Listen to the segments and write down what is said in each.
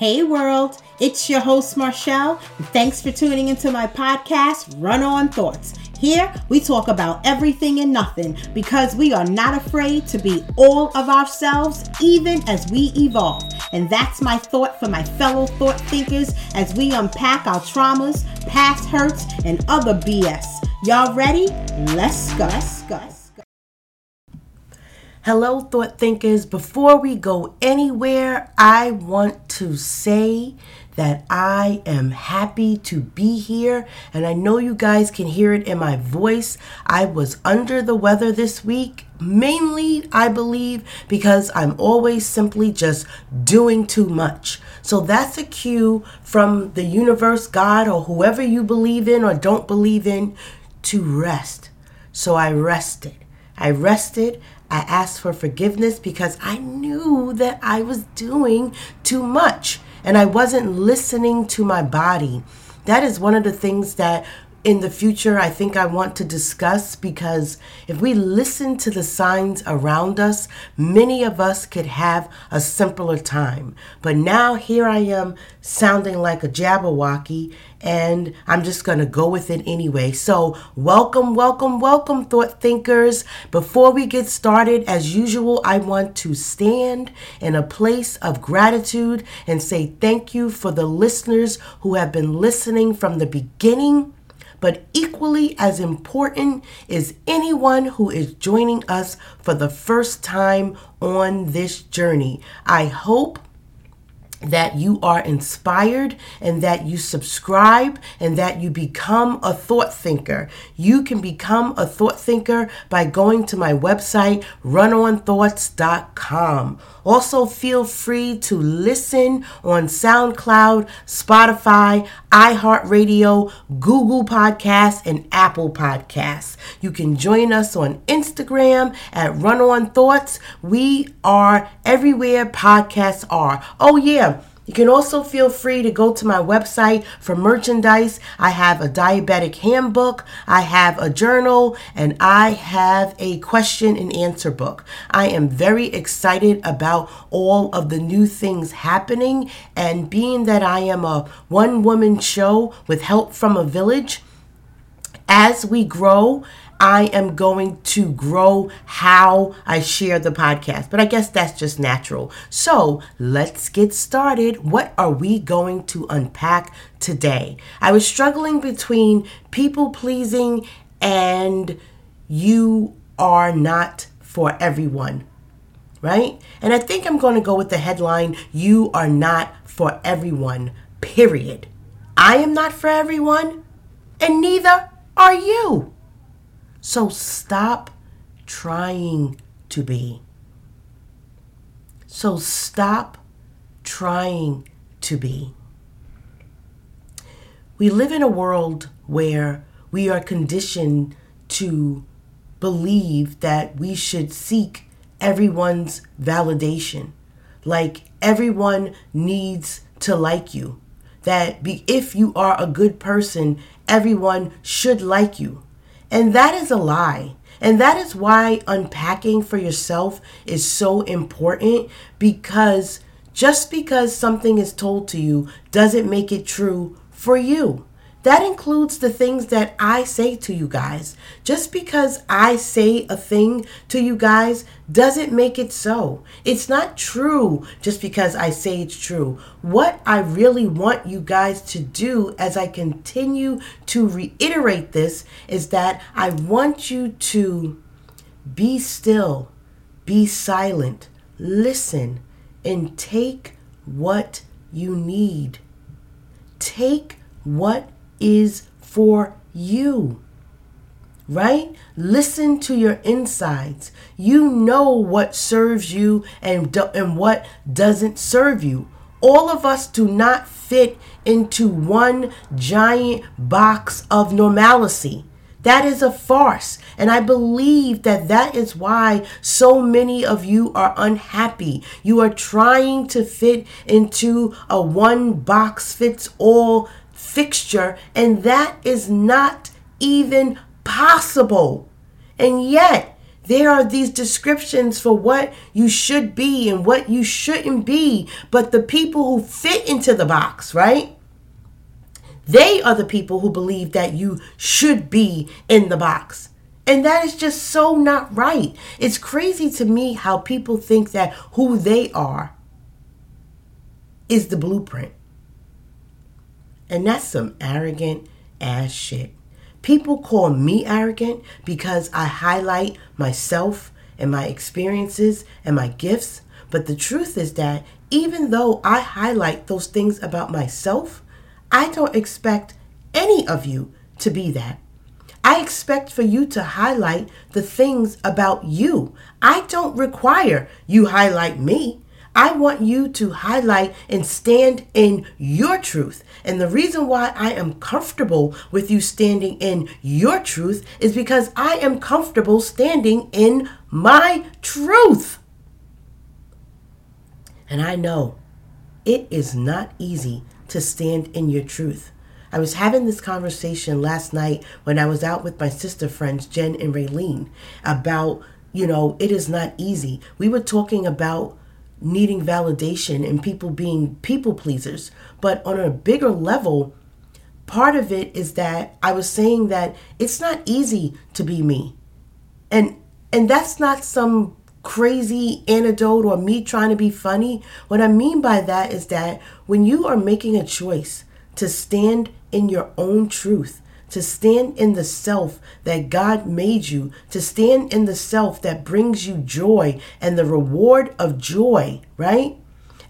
Hey world, it's your host Marshall. Thanks for tuning into my podcast, Run On Thoughts. Here we talk about everything and nothing because we are not afraid to be all of ourselves even as we evolve. And that's my thought for my fellow thought thinkers as we unpack our traumas, past hurts, and other BS. Y'all ready? Let's go. Hello, thought thinkers. Before we go anywhere, I want to say that I am happy to be here, and I know you guys can hear it in my voice. I was under the weather this week, mainly, I believe, because I'm always simply just doing too much. So that's a cue from the universe, God, or whoever you believe in or don't believe in to rest. So I rested. I rested. I asked for forgiveness because I knew that I was doing too much and I wasn't listening to my body. That is one of the things that in the future I think I want to discuss because if we listen to the signs around us, many of us could have a simpler time. But now here I am sounding like a Jabberwocky and I'm just going to go with it anyway. So, welcome, welcome, welcome, thought thinkers. Before we get started, as usual, I want to stand in a place of gratitude and say thank you for the listeners who have been listening from the beginning but equally as important is anyone who is joining us for the first time on this journey. I hope that you are inspired and that you subscribe and that you become a thought thinker. You can become a thought thinker by going to my website, runonthoughts.com. Also, feel free to listen on SoundCloud, Spotify, iHeartRadio, Google Podcasts, and Apple Podcasts. You can join us on Instagram at Run On Thoughts. We are everywhere podcasts are. Oh, yeah. You can also feel free to go to my website for merchandise. I have a diabetic handbook, I have a journal, and I have a question and answer book. I am very excited about all of the new things happening, and being that I am a one woman show with help from a village, as we grow, I am going to grow how I share the podcast. But I guess that's just natural. So let's get started. What are we going to unpack today? I was struggling between people pleasing and you are not for everyone. Right? And I think I'm going to go with the headline You are not for everyone, period. I am not for everyone, and neither are you. So stop trying to be. So stop trying to be. We live in a world where we are conditioned to believe that we should seek everyone's validation. Like everyone needs to like you. That be, if you are a good person, everyone should like you. And that is a lie. And that is why unpacking for yourself is so important because just because something is told to you doesn't make it true for you. That includes the things that I say to you guys. Just because I say a thing to you guys doesn't make it so. It's not true just because I say it's true. What I really want you guys to do as I continue to reiterate this is that I want you to be still, be silent, listen, and take what you need. Take what is for you. Right? Listen to your insides. You know what serves you and, do, and what doesn't serve you. All of us do not fit into one giant box of normalcy. That is a farce. And I believe that that is why so many of you are unhappy. You are trying to fit into a one box fits all fixture, and that is not even possible. And yet, There are these descriptions for what you should be and what you shouldn't be, but the people who fit into the box, right? They are the people who believe that you should be in the box. And that is just so not right. It's crazy to me how people think that who they are is the blueprint. And that's some arrogant ass shit. People call me arrogant because I highlight myself and my experiences and my gifts. But the truth is that even though I highlight those things about myself, I don't expect any of you to be that. I expect for you to highlight the things about you. I don't require you highlight me. I want you to highlight and stand in your truth. And the reason why I am comfortable with you standing in your truth is because I am comfortable standing in my truth. And I know it is not easy to stand in your truth. I was having this conversation last night when I was out with my sister friends, Jen and Raylene, about, you know, it is not easy. We were talking about needing validation and people being people pleasers. But on a bigger level, part of it is that I was saying that it's not easy to be me. And and that's not some crazy anecdote or me trying to be funny. What I mean by that is that when you are making a choice to stand in your own truth, to stand in the self that God made you, to stand in the self that brings you joy and the reward of joy, right?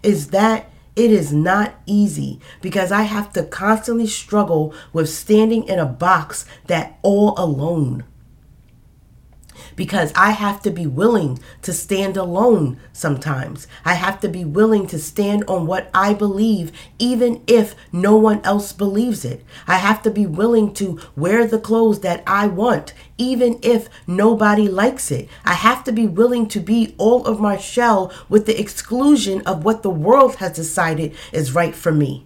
Is that it is not easy because I have to constantly struggle with standing in a box that all alone because I have to be willing to stand alone sometimes. I have to be willing to stand on what I believe, even if no one else believes it. I have to be willing to wear the clothes that I want, even if nobody likes it. I have to be willing to be all of my shell with the exclusion of what the world has decided is right for me.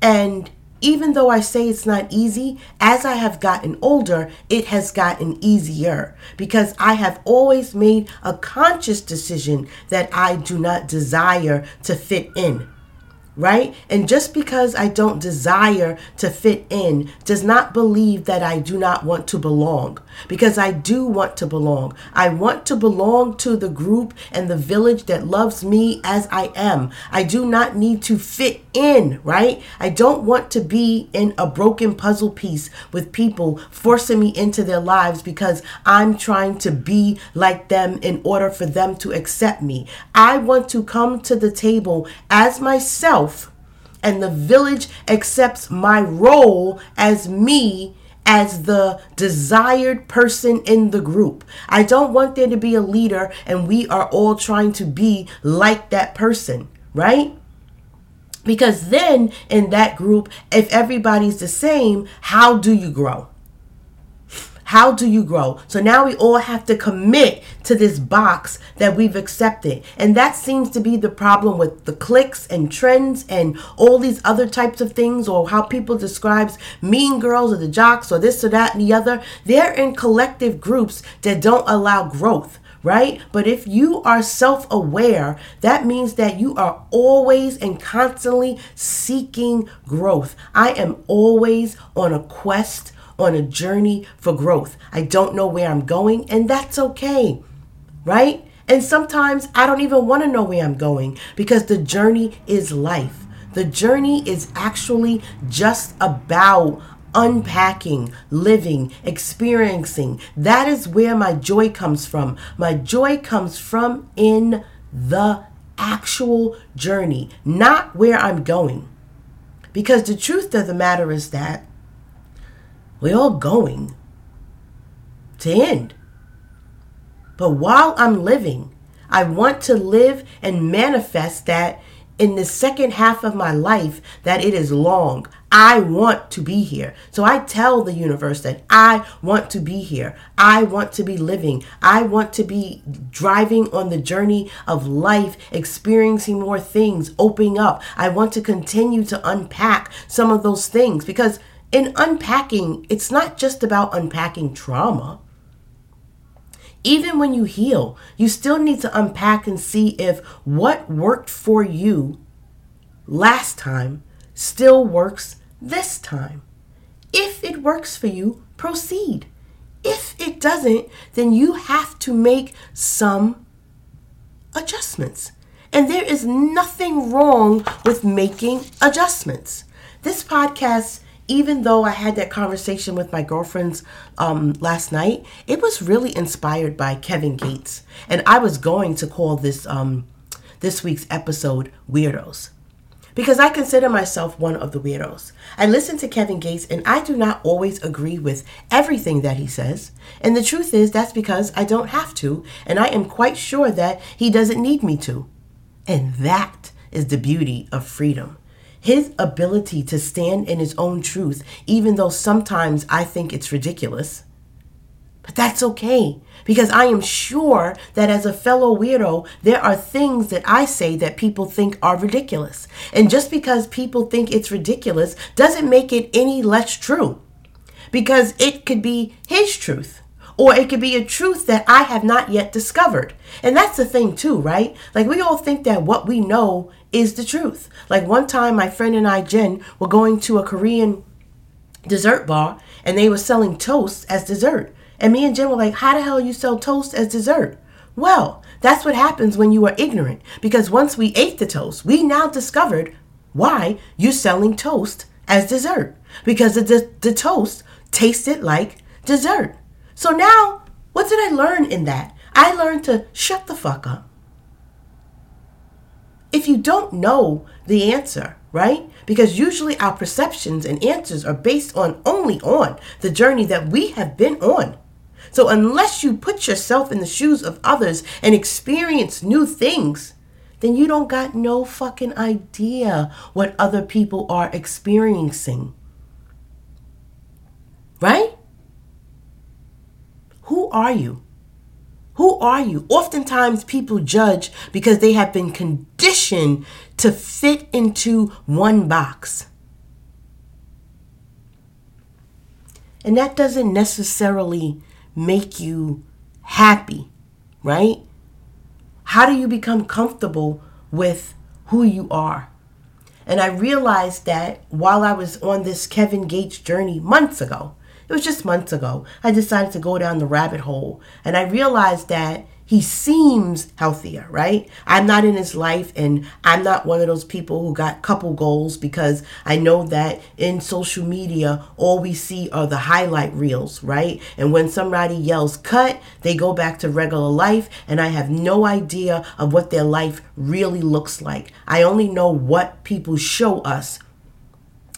And even though I say it's not easy, as I have gotten older, it has gotten easier because I have always made a conscious decision that I do not desire to fit in right? And just because I don't desire to fit in does not believe that I do not want to belong, because I do want to belong. I want to belong to the group and the village that loves me as I am. I do not need to fit in, right? I don't want to be in a broken puzzle piece with people forcing me into their lives because I'm trying to be like them in order for them to accept me. I want to come to the table as myself and the village accepts my role as me as the desired person in the group. I don't want there to be a leader and we are all trying to be like that person, right? Because then in that group, if everybody's the same, how do you grow? How do you grow? So now we all have to commit to this box that we've accepted. And that seems to be the problem with the clicks and trends and all these other types of things or how people describes mean girls or the jocks or this or that and the other. They're in collective groups that don't allow growth right? But if you are self aware, that means that you are always and constantly seeking growth. I am always on a quest on a journey for growth. I don't know where I'm going, and that's okay, right? And sometimes I don't even want to know where I'm going because the journey is life. The journey is actually just about unpacking, living, experiencing. That is where my joy comes from. My joy comes from in the actual journey, not where I'm going. Because the truth of the matter is that we're all going to end. But while I'm living, I want to live and manifest that in the second half of my life that it is long. I want to be here. So I tell the universe that I want to be here. I want to be living. I want to be driving on the journey of life, experiencing more things, opening up. I want to continue to unpack some of those things because in unpacking, it's not just about unpacking trauma. Even when you heal, you still need to unpack and see if what worked for you last time still works this time. If it works for you, proceed. If it doesn't, then you have to make some adjustments. And there is nothing wrong with making adjustments. This podcast, even though I had that conversation with my girlfriends um, last night, it was really inspired by Kevin Gates. And I was going to call this um, this week's episode Weirdos because I consider myself one of the weirdos. I listen to Kevin Gates and I do not always agree with everything that he says. And the truth is, that's because I don't have to, and I am quite sure that he doesn't need me to. And that is the beauty of freedom. His ability to stand in his own truth, even though sometimes I think it's ridiculous. But that's okay because I am sure that as a fellow weirdo, there are things that I say that people think are ridiculous. And just because people think it's ridiculous doesn't make it any less true because it could be his truth or it could be a truth that I have not yet discovered. And that's the thing, too, right? Like, we all think that what we know is the truth. Like, one time, my friend and I, Jen, were going to a Korean dessert bar and they were selling toast as dessert. And me and Jen were like, How the hell you sell toast as dessert? Well, that's what happens when you are ignorant. Because once we ate the toast, we now discovered why you're selling toast as dessert. Because the, the toast tasted like dessert. So now, what did I learn in that? I learned to shut the fuck up. If you don't know the answer, right? Because usually our perceptions and answers are based on only on the journey that we have been on. So unless you put yourself in the shoes of others and experience new things, then you don't got no fucking idea what other people are experiencing. Right? Are you? Who are you? Oftentimes people judge because they have been conditioned to fit into one box. And that doesn't necessarily make you happy, right? How do you become comfortable with who you are? And I realized that while I was on this Kevin Gates journey months ago, it was just months ago. I decided to go down the rabbit hole and I realized that he seems healthier, right? I'm not in his life and I'm not one of those people who got couple goals because I know that in social media, all we see are the highlight reels, right? And when somebody yells cut, they go back to regular life and I have no idea of what their life really looks like. I only know what people show us.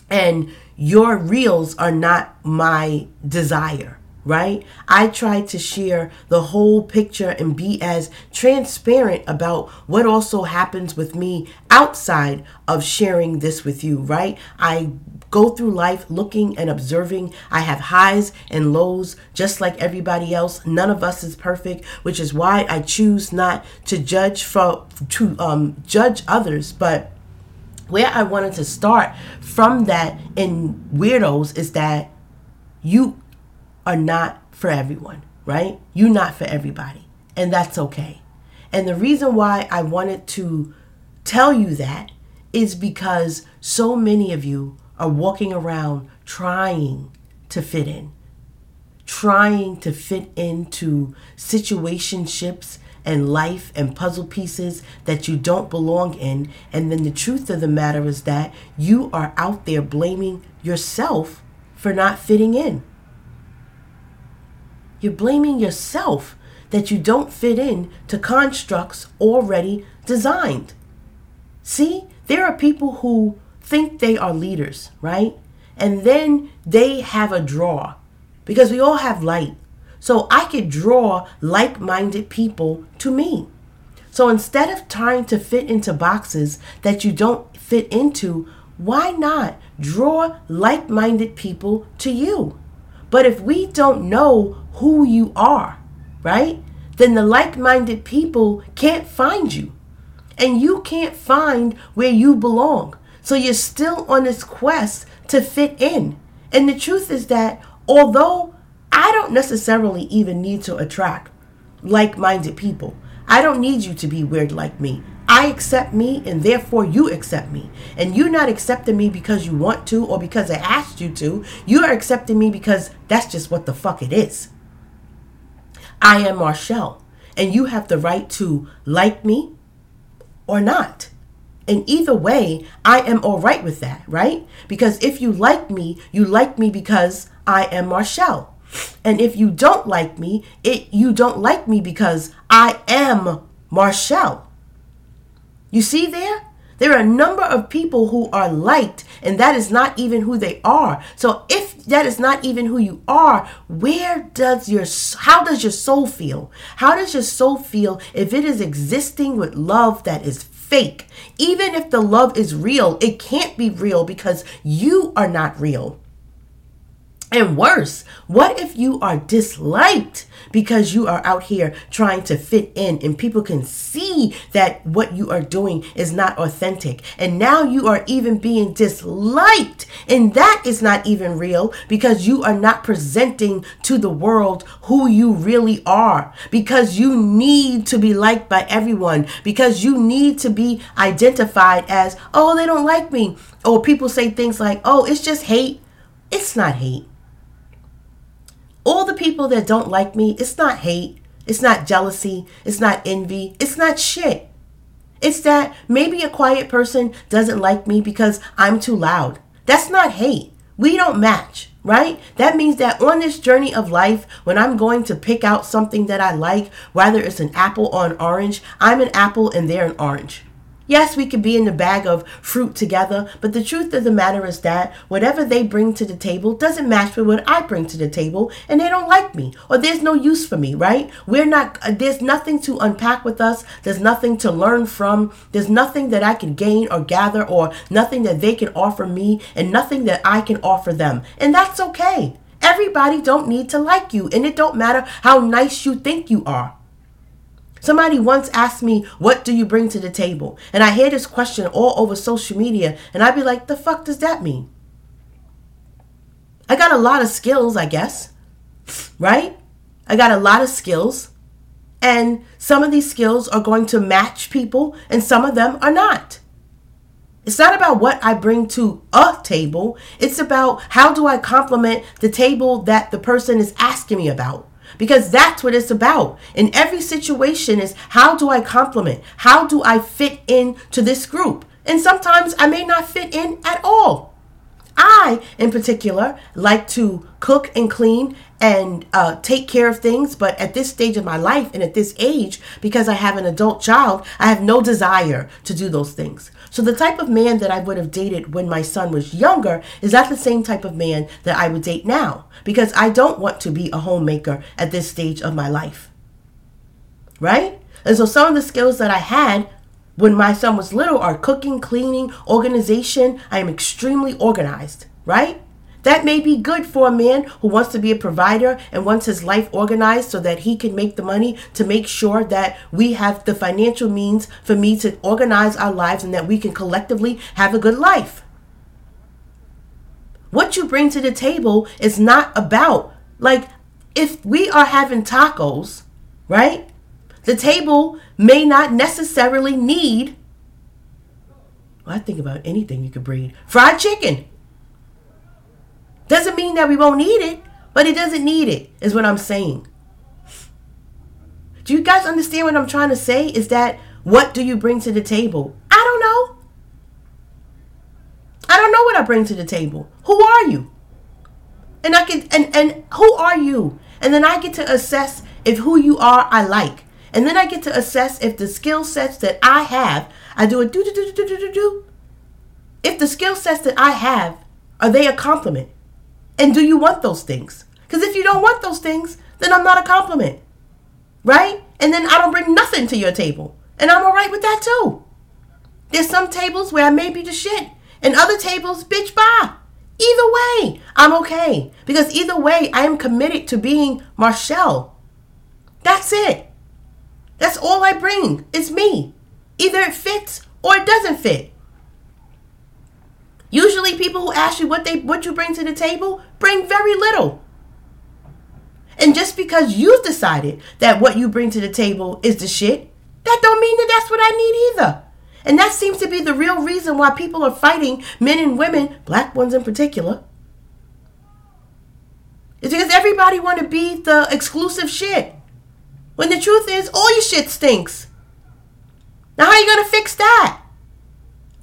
And your reels are not my desire, right? I try to share the whole picture and be as transparent about what also happens with me outside of sharing this with you, right? I go through life looking and observing. I have highs and lows just like everybody else. None of us is perfect, which is why I choose not to judge for to um judge others, but where I wanted to start from that in weirdos is that you are not for everyone, right? You're not for everybody, and that's okay. And the reason why I wanted to tell you that is because so many of you are walking around trying to fit in, trying to fit into situationships and life and puzzle pieces that you don't belong in. And then the truth of the matter is that you are out there blaming yourself for not fitting in. You're blaming yourself that you don't fit in to constructs already designed. See, there are people who think they are leaders, right? And then they have a draw because we all have light. So I could draw like minded people to me. So instead of trying to fit into boxes that you don't fit into, why not draw like minded people to you? But if we don't know who you are, right, then the like minded people can't find you. And you can't find where you belong. So you're still on this quest to fit in. And the truth is that although I don't necessarily even need to attract like minded people. I don't need you to be weird like me. I accept me and therefore you accept me. And you're not accepting me because you want to or because I asked you to. You are accepting me because that's just what the fuck it is. I am Marshall, and you have the right to like me or not. And either way, I am all right with that, right? Because if you like me, you like me because I am Marshall. And if you don't like me, it you don't like me because I am Marshall. You see there? There are a number of people who are liked, and that is not even who they are. So if that is not even who you are, where does your how does your soul feel? How does your soul feel if it is existing with love that is fake? Even if the love is real, it can't be real because you are not real. And worse, what if you are disliked because you are out here trying to fit in and people can see that what you are doing is not authentic? And now you are even being disliked, and that is not even real because you are not presenting to the world who you really are. Because you need to be liked by everyone, because you need to be identified as, oh, they don't like me. Or people say things like, oh, it's just hate. It's not hate all the people that don't like me, it's not hate, it's not jealousy, it's not envy, it's not shit. It's that maybe a quiet person doesn't like me because I'm too loud. That's not hate. We don't match, right? That means that on this journey of life, when I'm going to pick out something that I like, whether it's an apple or an orange, I'm an apple and they're an orange. Yes, we could be in the bag of fruit together, but the truth of the matter is that whatever they bring to the table doesn't match with what I bring to the table, and they don't like me, or there's no use for me, right? We're not, uh, there's nothing to unpack with us, there's nothing to learn from, there's nothing that I can gain or gather, or nothing that they can offer me, and nothing that I can offer them. And that's okay. Everybody don't need to like you, and it don't matter how nice you think you are. Somebody once asked me, What do you bring to the table? And I hear this question all over social media, and I'd be like, The fuck does that mean? I got a lot of skills, I guess, right? I got a lot of skills, and some of these skills are going to match people, and some of them are not. It's not about what I bring to a table, it's about how do I complement the table that the person is asking me about because that's what it's about. In every situation is how do I complement? How do I fit in to this group? And sometimes I may not fit in at all. I, in particular, like to cook and clean and uh, take care of things, but at this stage of my life and at this age, because I have an adult child, I have no desire to do those things. So the type of man that I would have dated when my son was younger is not the same type of man that I would date now because I don't want to be a homemaker at this stage of my life. Right? And so some of the skills that I had when my son was little are cooking, cleaning, organization. I am extremely organized, right? That may be good for a man who wants to be a provider and wants his life organized so that he can make the money to make sure that we have the financial means for me to organize our lives and that we can collectively have a good life. What you bring to the table is not about, like, if we are having tacos, right? The table may not necessarily need, well, I think about anything you could breed, fried chicken. Doesn't mean that we won't eat it, but it doesn't need it, is what I'm saying. Do you guys understand what I'm trying to say? Is that what do you bring to the table? I don't know. I don't know what I bring to the table. Who are you? And I can and and who are you? And then I get to assess if who you are I like. And then I get to assess if the skill sets that I have, I do a do do do do do do do. If the skill sets that I have, are they a compliment? And do you want those things? Because if you don't want those things, then I'm not a compliment. Right? And then I don't bring nothing to your table. And I'm all right with that too. There's some tables where I may be the shit, and other tables, bitch, bye. Either way, I'm okay. Because either way, I am committed to being Marshall. That's it. That's all I bring. It's me. Either it fits or it doesn't fit. Usually people who ask you what they what you bring to the table bring very little. And just because you've decided that what you bring to the table is the shit, that don't mean that that's what I need either. And that seems to be the real reason why people are fighting men and women, black ones in particular. It's because everybody want to be the exclusive shit. When the truth is, all your shit stinks. Now, how you gonna fix that?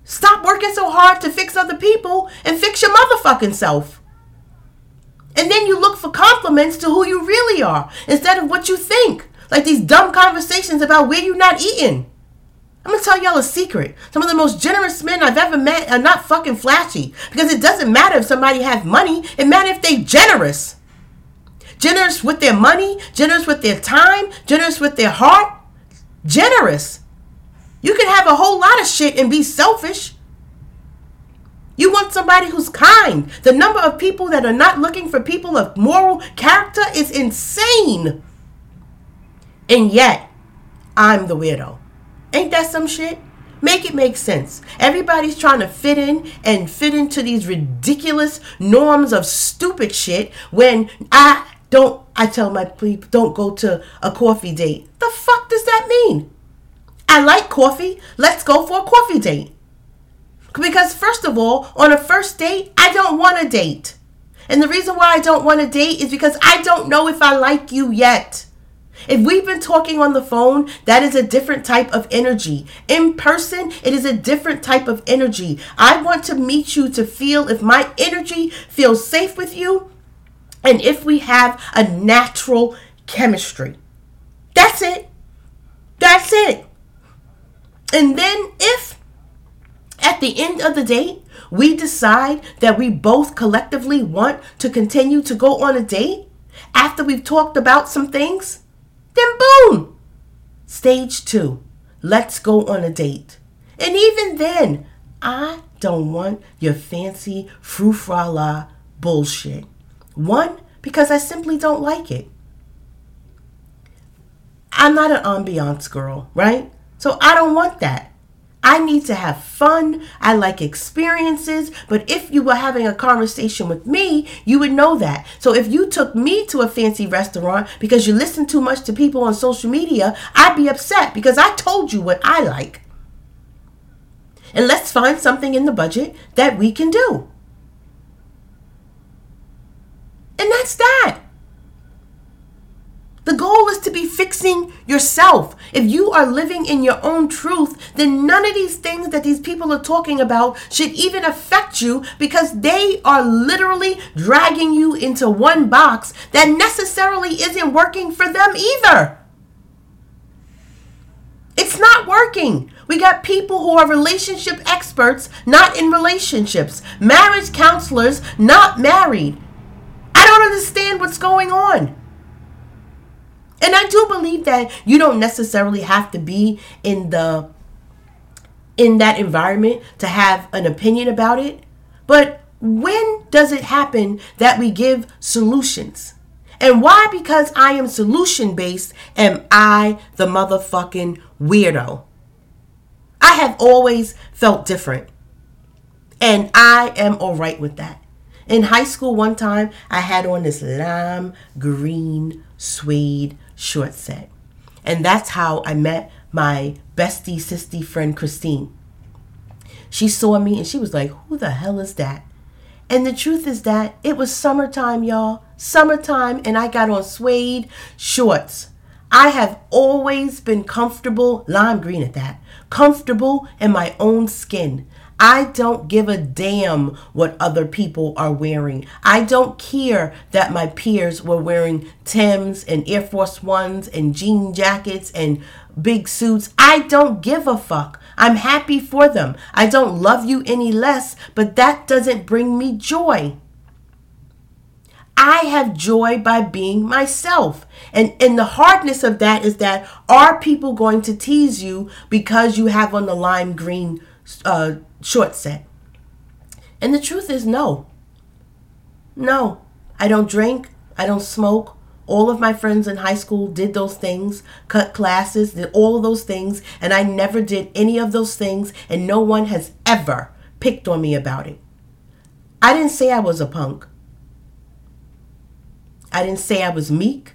Stop working so hard to fix other people and fix your motherfucking self. And then you look for compliments to who you really are instead of what you think. Like these dumb conversations about where you're not eating. I'm gonna tell y'all a secret. Some of the most generous men I've ever met are not fucking flashy. Because it doesn't matter if somebody has money, it matters if they generous. Generous with their money, generous with their time, generous with their heart. Generous. You can have a whole lot of shit and be selfish. You want somebody who's kind. The number of people that are not looking for people of moral character is insane. And yet, I'm the weirdo. Ain't that some shit? Make it make sense. Everybody's trying to fit in and fit into these ridiculous norms of stupid shit when I don't, I tell my people, don't go to a coffee date. The fuck does that mean? I like coffee. Let's go for a coffee date. Because, first of all, on a first date, I don't want a date. And the reason why I don't want a date is because I don't know if I like you yet. If we've been talking on the phone, that is a different type of energy. In person, it is a different type of energy. I want to meet you to feel if my energy feels safe with you and if we have a natural chemistry. That's it. That's it. And then if at the end of the date, we decide that we both collectively want to continue to go on a date after we've talked about some things, then boom! Stage two, let's go on a date. And even then, I don't want your fancy frou la bullshit. One, because I simply don't like it. I'm not an ambiance girl, right? So I don't want that. I need to have fun. I like experiences. But if you were having a conversation with me, you would know that. So if you took me to a fancy restaurant because you listen too much to people on social media, I'd be upset because I told you what I like. And let's find something in the budget that we can do. And that's that. The goal is to be fixing yourself. If you are living in your own truth, then none of these things that these people are talking about should even affect you because they are literally dragging you into one box that necessarily isn't working for them either. It's not working. We got people who are relationship experts not in relationships, marriage counselors not married. Don't understand what's going on. And I do believe that you don't necessarily have to be in the in that environment to have an opinion about it. But when does it happen that we give solutions? And why? Because I am solution based, am I the motherfucking weirdo? I have always felt different. And I am all right with that. In high school, one time, I had on this lime green suede short set. And that's how I met my bestie, sissy friend, Christine. She saw me and she was like, Who the hell is that? And the truth is that it was summertime, y'all. Summertime, and I got on suede shorts. I have always been comfortable, lime green at that, comfortable in my own skin. I don't give a damn what other people are wearing. I don't care that my peers were wearing Tims and Air Force Ones and jean jackets and big suits. I don't give a fuck. I'm happy for them. I don't love you any less, but that doesn't bring me joy. I have joy by being myself. And and the hardness of that is that are people going to tease you because you have on the lime green uh, short set? And the truth is no. No. I don't drink. I don't smoke. All of my friends in high school did those things, cut classes, did all of those things, and I never did any of those things, and no one has ever picked on me about it. I didn't say I was a punk. I didn't say I was meek.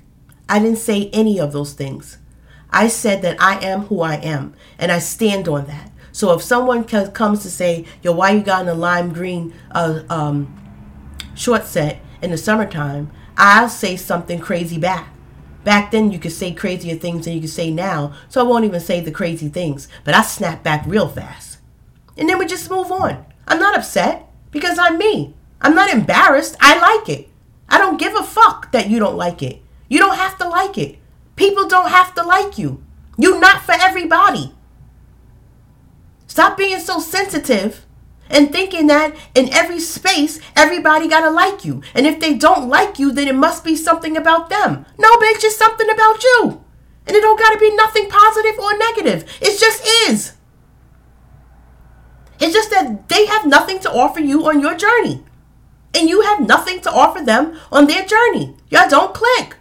I didn't say any of those things. I said that I am who I am, and I stand on that. So if someone comes to say, "Yo, why you got in a lime green uh, um, short set in the summertime?" I'll say something crazy back. Back then, you could say crazier things than you could say now, so I won't even say the crazy things. But I snap back real fast, and then we just move on. I'm not upset because I'm me. I'm not embarrassed. I like it. I don't give a fuck that you don't like it. You don't have to like it. People don't have to like you. You're not for everybody. Stop being so sensitive and thinking that in every space, everybody gotta like you. And if they don't like you, then it must be something about them. No, bitch, it's something about you. And it don't gotta be nothing positive or negative. It just is. It's just that they have nothing to offer you on your journey. And you have nothing to offer them on their journey. Y'all don't click.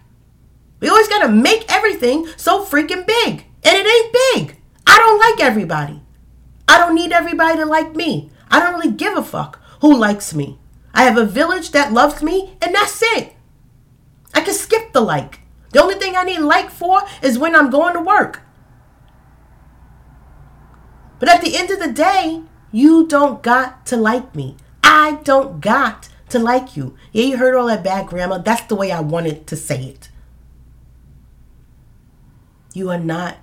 We always got to make everything so freaking big. And it ain't big. I don't like everybody. I don't need everybody to like me. I don't really give a fuck who likes me. I have a village that loves me, and that's it. I can skip the like. The only thing I need like for is when I'm going to work. But at the end of the day, you don't got to like me. I don't got to like you. Yeah, you heard all that bad grammar. That's the way I wanted to say it. You are not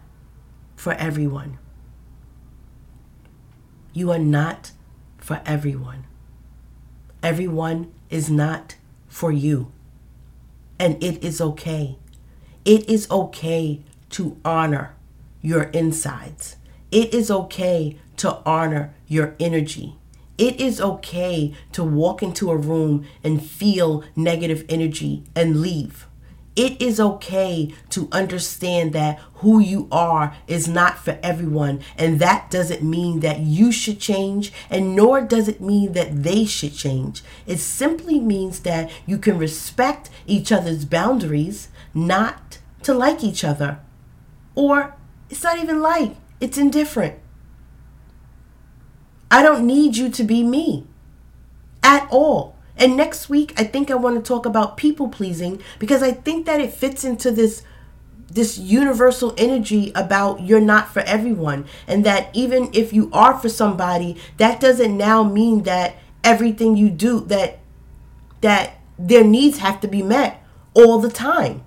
for everyone. You are not for everyone. Everyone is not for you. And it is okay. It is okay to honor your insides. It is okay to honor your energy. It is okay to walk into a room and feel negative energy and leave. It is okay to understand that who you are is not for everyone. And that doesn't mean that you should change, and nor does it mean that they should change. It simply means that you can respect each other's boundaries, not to like each other. Or it's not even like, it's indifferent. I don't need you to be me at all. And next week, I think I want to talk about people pleasing because I think that it fits into this this universal energy about you're not for everyone and that even if you are for somebody that doesn't now mean that everything you do that that their needs have to be met all the time.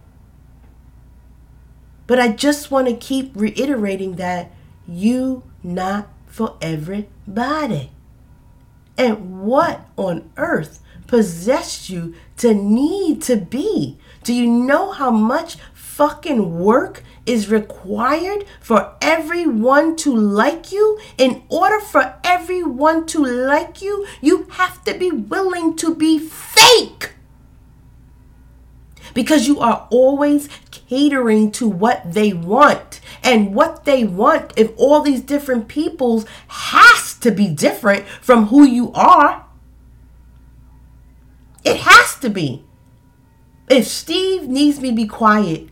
But i just want to keep reiterating that you not for everybody and what on earth possessed you to need to be. Do you know how much fucking work is required for everyone to like you? In order for everyone to like you, you have to be willing to be fake. Because you are always catering to what they want. And what they want, if all these different peoples has to be different from who you are. It has to be. If Steve needs me to be quiet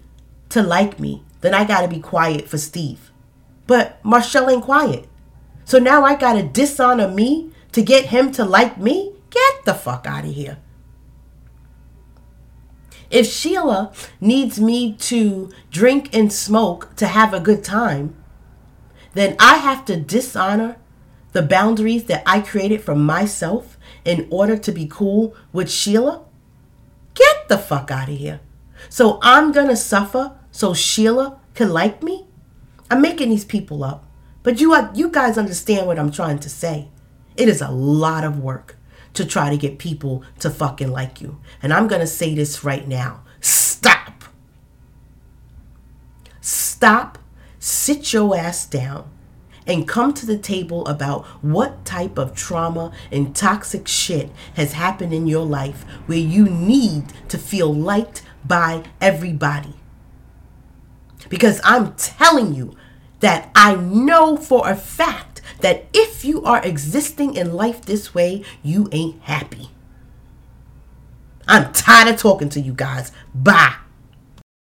to like me, then I got to be quiet for Steve. But Marshall ain't quiet. So now I got to dishonor me to get him to like me? Get the fuck out of here. If Sheila needs me to drink and smoke to have a good time, then I have to dishonor the boundaries that I created for myself in order to be cool with Sheila? Get the fuck out of here. So I'm going to suffer so Sheila can like me? I'm making these people up. But you are, you guys understand what I'm trying to say. It is a lot of work to try to get people to fucking like you. And I'm going to say this right now. Stop. Stop. Sit your ass down and come to the table about what type of trauma and toxic shit has happened in your life where you need to feel liked by everybody. Because I'm telling you that I know for a fact that if you are existing in life this way, you ain't happy. I'm tired of talking to you guys. Bye.